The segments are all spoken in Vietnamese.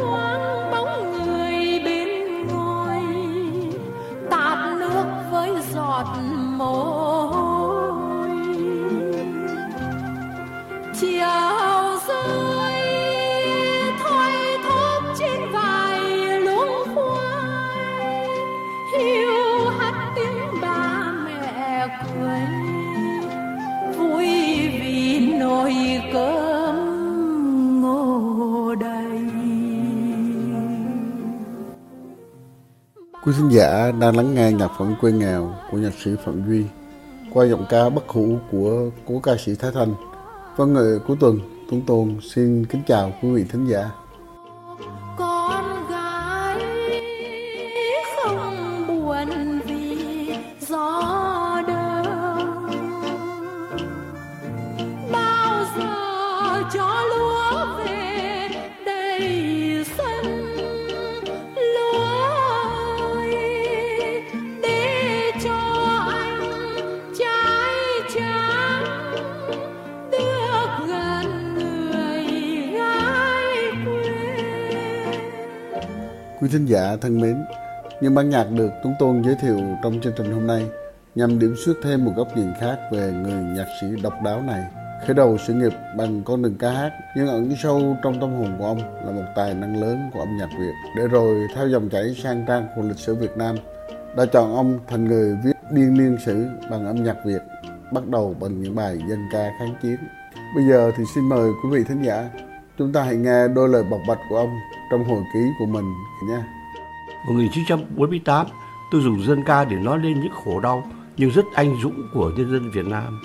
Bye. Quý thính giả đang lắng nghe nhạc phẩm quê nghèo của nhạc sĩ Phạm Duy qua giọng ca bất hủ của cố ca sĩ Thái Thanh. Văn nghệ cuối tuần, Tuấn Tôn xin kính chào quý vị thính giả. Quý thính giả thân mến, những bản nhạc được Tuấn Tôn giới thiệu trong chương trình hôm nay nhằm điểm xuất thêm một góc nhìn khác về người nhạc sĩ độc đáo này. Khởi đầu sự nghiệp bằng con đường ca hát, nhưng ẩn sâu trong tâm hồn của ông là một tài năng lớn của âm nhạc Việt. Để rồi theo dòng chảy sang trang của lịch sử Việt Nam, đã chọn ông thành người viết biên niên sử bằng âm nhạc Việt, bắt đầu bằng những bài dân ca kháng chiến. Bây giờ thì xin mời quý vị thính giả, chúng ta hãy nghe đôi lời bộc bạch của ông trong hồi ký của mình nha. 1948, tôi dùng dân ca để nói lên những khổ đau nhưng rất anh dũng của nhân dân Việt Nam.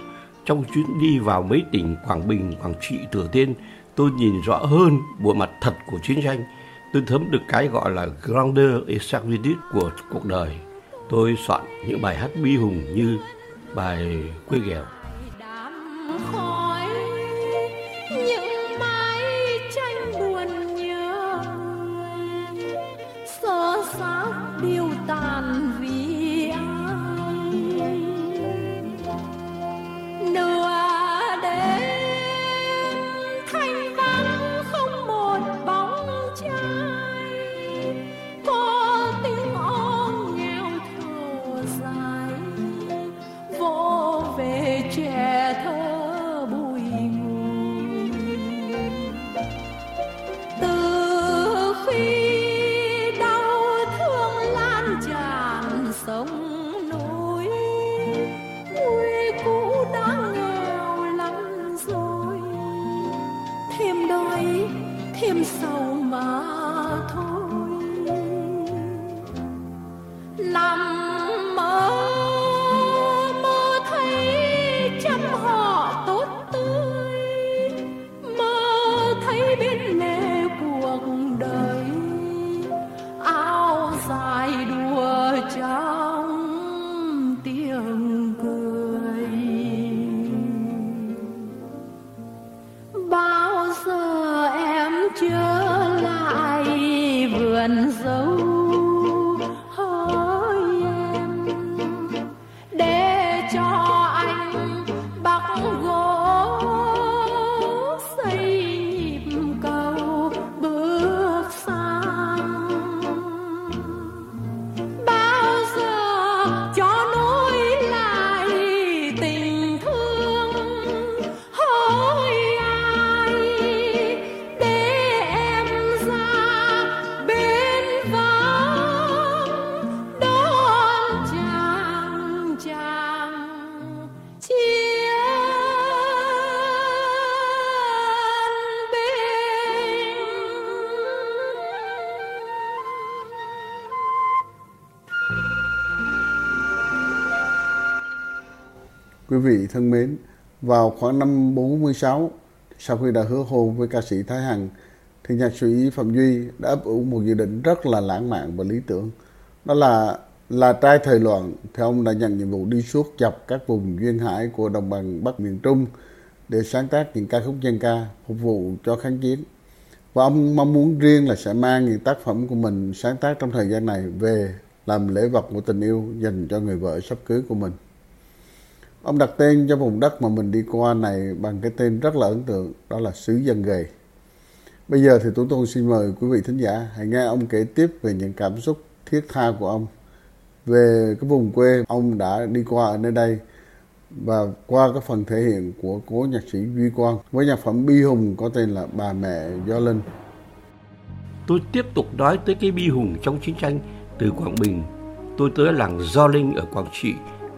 Trong chuyến đi vào mấy tỉnh Quảng Bình, Quảng Trị, Thừa Thiên, tôi nhìn rõ hơn bộ mặt thật của chiến tranh. Tôi thấm được cái gọi là grandeur et sacrifice của cuộc đời. Tôi soạn những bài hát bi hùng như bài Quê Nghèo. đám khói những Quý vị thân mến, Vào khoảng năm 46, sau khi đã hứa hôn với ca sĩ Thái Hằng, thì nhạc sĩ Phạm Duy đã ấp ủ một dự định rất là lãng mạn và lý tưởng. Đó là là trai thời loạn thì ông đã nhận nhiệm vụ đi suốt dọc các vùng duyên hải của đồng bằng Bắc miền Trung để sáng tác những ca khúc dân ca phục vụ cho kháng chiến. Và ông mong muốn riêng là sẽ mang những tác phẩm của mình sáng tác trong thời gian này về làm lễ vật của tình yêu dành cho người vợ sắp cưới của mình. Ông đặt tên cho vùng đất mà mình đi qua này bằng cái tên rất là ấn tượng, đó là xứ dân gầy. Bây giờ thì Tú Tôn xin mời quý vị thính giả hãy nghe ông kể tiếp về những cảm xúc thiết tha của ông về cái vùng quê ông đã đi qua ở nơi đây và qua cái phần thể hiện của cố nhạc sĩ Duy Quang với nhạc phẩm bi hùng có tên là Bà mẹ Do Linh. Tôi tiếp tục nói tới cái bi hùng trong chiến tranh từ Quảng Bình. Tôi tới làng Do Linh ở Quảng Trị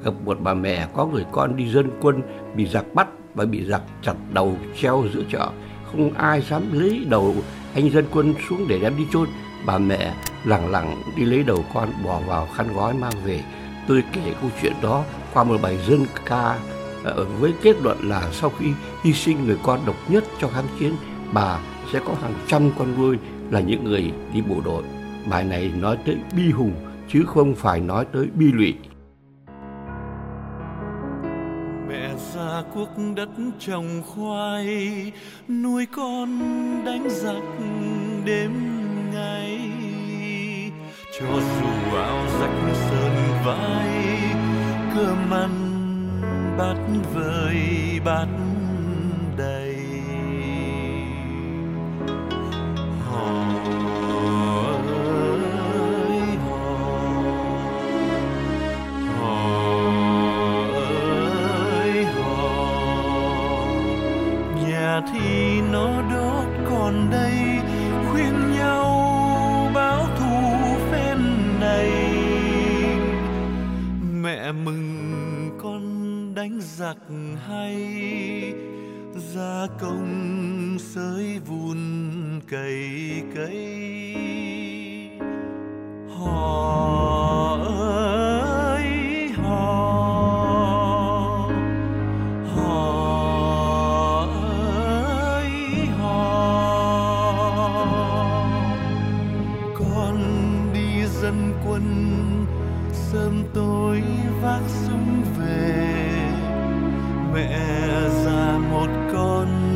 gặp một bà mẹ có người con đi dân quân bị giặc bắt và bị giặc chặt đầu treo giữa chợ. Không ai dám lấy đầu anh dân quân xuống để đem đi chôn. Bà mẹ lặng lặng đi lấy đầu con bỏ vào khăn gói mang về. Tôi kể câu chuyện đó qua một bài dân ca ờ, với kết luận là sau khi hy sinh người con độc nhất cho kháng chiến, bà sẽ có hàng trăm con nuôi là những người đi bộ đội. Bài này nói tới bi hùng chứ không phải nói tới bi lụy. Mẹ quốc đất trồng khoai, nuôi con đánh giặc đêm ngày. Cho dù áo rách sơn vai, cơm ăn bát vơi bát đầy. Giặc hay gia công sới vun cày cấy. Hò ơi hò hò ơi hò con đi dân quân, sớm tối vác súng về mẹ già một con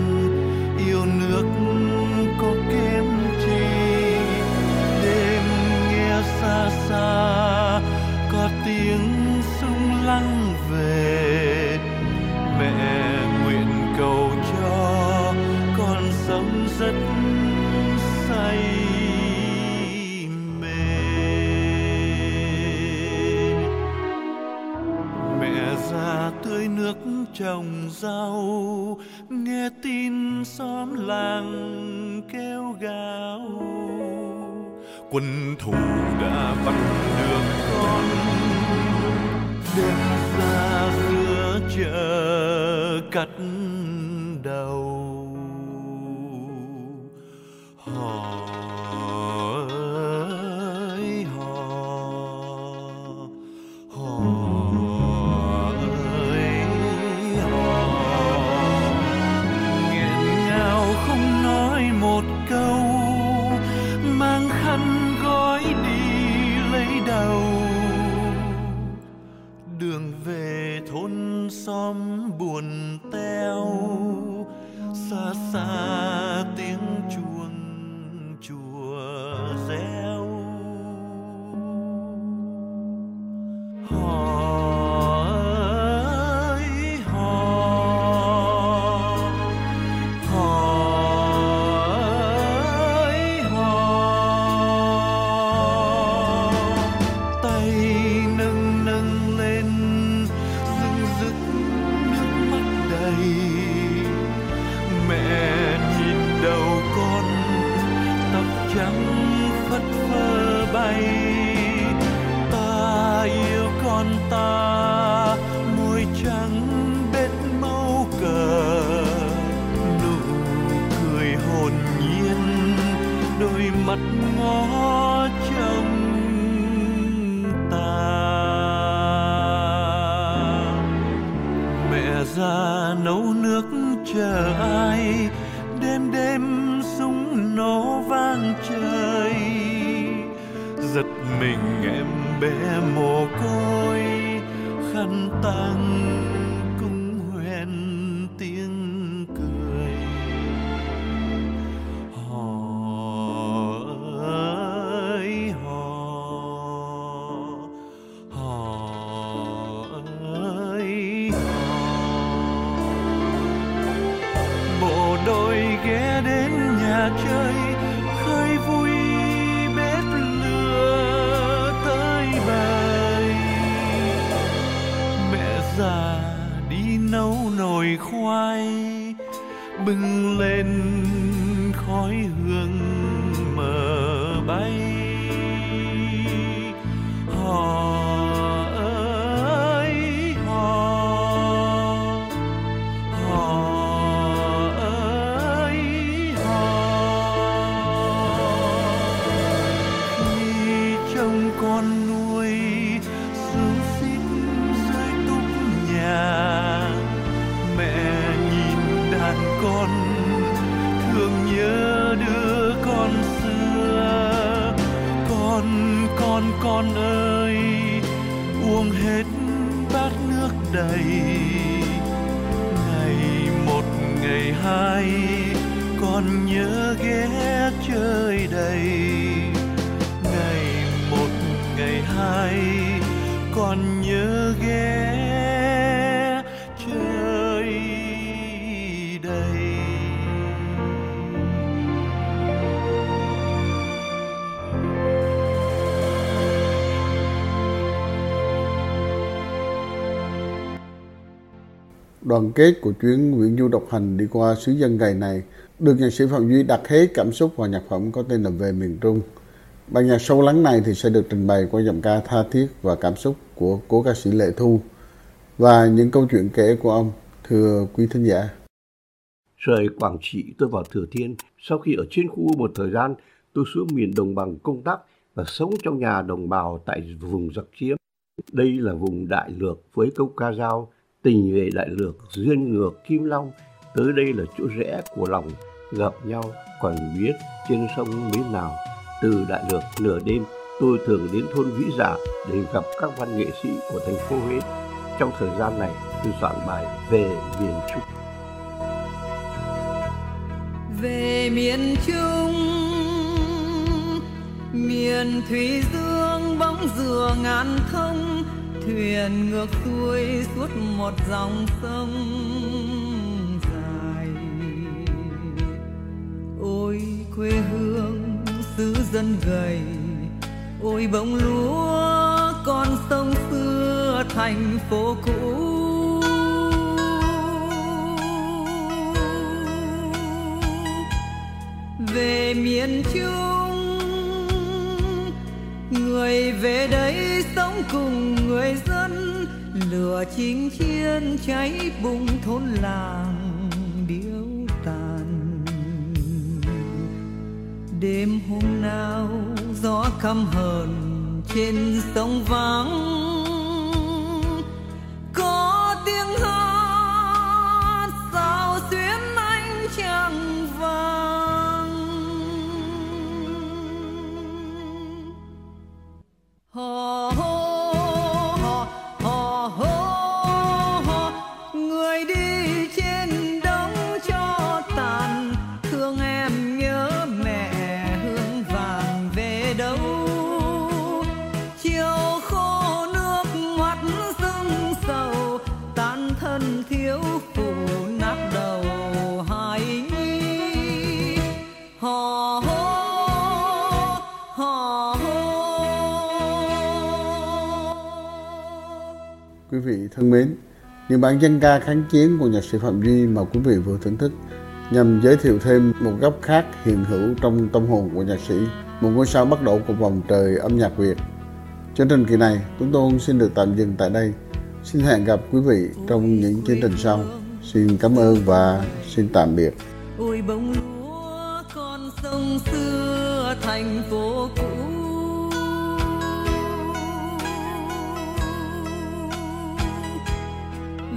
tươi tưới nước trồng rau, nghe tin xóm làng kêu gào. Quân thù đã bắt được con. Đem ra giữa chợ cắt đôi mắt ngó trông ta. Mẹ già nấu nước chờ ai, đêm đêm súng nổ vang trời. Giật mình em bé mồ côi, khăn tang nhà chơi, khơi vui bếp lửa tới bài mẹ già đi nấu nồi khoai, bưng lên nước ngày một, ngày hai con nhớ ghé chơi đầy. Ngày một, ngày hai con nhớ ghé Đoàn kết của chuyến Nguyễn Du độc hành đi qua xứ dân ngày này được nhạc sĩ Phạm Duy đặt hết cảm xúc vào nhạc phẩm có tên là Về miền Trung. Bài nhạc sâu lắng này thì sẽ được trình bày qua giọng ca tha thiết và cảm xúc của cố ca sĩ Lệ Thu và những câu chuyện kể của ông thưa quý thính giả. Rời Quảng Trị tôi vào Thừa Thiên. Sau khi ở trên khu một thời gian, tôi xuống miền đồng bằng công tác và sống trong nhà đồng bào tại vùng giặc chiếm. Đây là vùng đại lược với câu ca dao tình về đại lược, duyên ngược, kim long, tới đây là chỗ rẽ của lòng, gặp nhau, còn biết trên sông miến nào. Từ đại lược, nửa đêm, tôi thường đến thôn vĩ dạ để gặp các văn nghệ sĩ của thành phố huế. Trong thời gian này, tôi soạn bài về miền trung. Về miền trung, miền thủy dương bóng dừa ngàn thông thuyền ngược xuôi suốt một dòng sông dài. Ôi, quê hương xứ dân gầy, ôi, bông lúa con sông xưa thành phố cũ. Về miền trung, người về đây sống cùng người dân, lửa chính chiến cháy bùng thôn làng điếu tàn. Đêm hôm nào gió căm hờn trên sông vắng thân mến, những bản dân ca kháng chiến của nhạc sĩ Phạm Duy mà quý vị vừa thưởng thức nhằm giới thiệu thêm một góc khác hiện hữu trong tâm hồn của nhạc sĩ, một ngôi sao bắt đầu của vòng trời âm nhạc Việt. Chương trình kỳ này, chúng tôi xin được tạm dừng tại đây. Xin hẹn gặp quý vị trong những chương trình sau. Xin cảm ơn và xin tạm biệt. ôi bông lúa con sông xưa thành phố cũ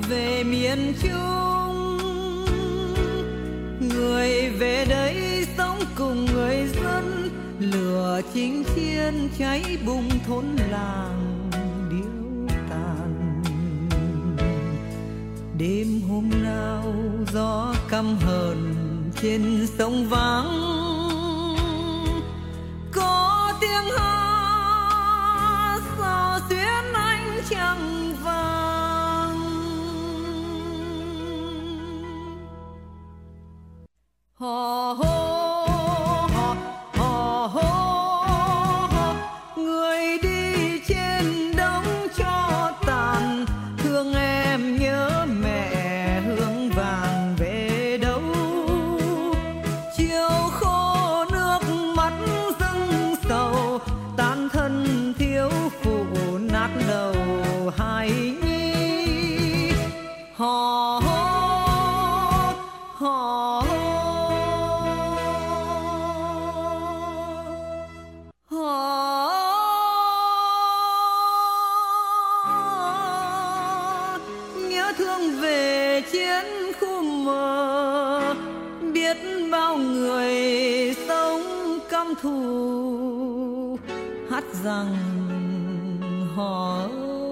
về miền trung. Người về đây sống cùng người dân, lửa chính thiên cháy bùng thôn làng điếu tàn. Đêm hôm nào gió căm hờn trên sông vắng, có tiếng hát sao xuyên anh chẳng hò hô hò hò hô hò người đi trên đống cho tàn, thương em nhớ mẹ hương vàng về đâu? Chiều khô hát rằng họ ơi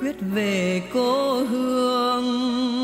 quyết về cô hương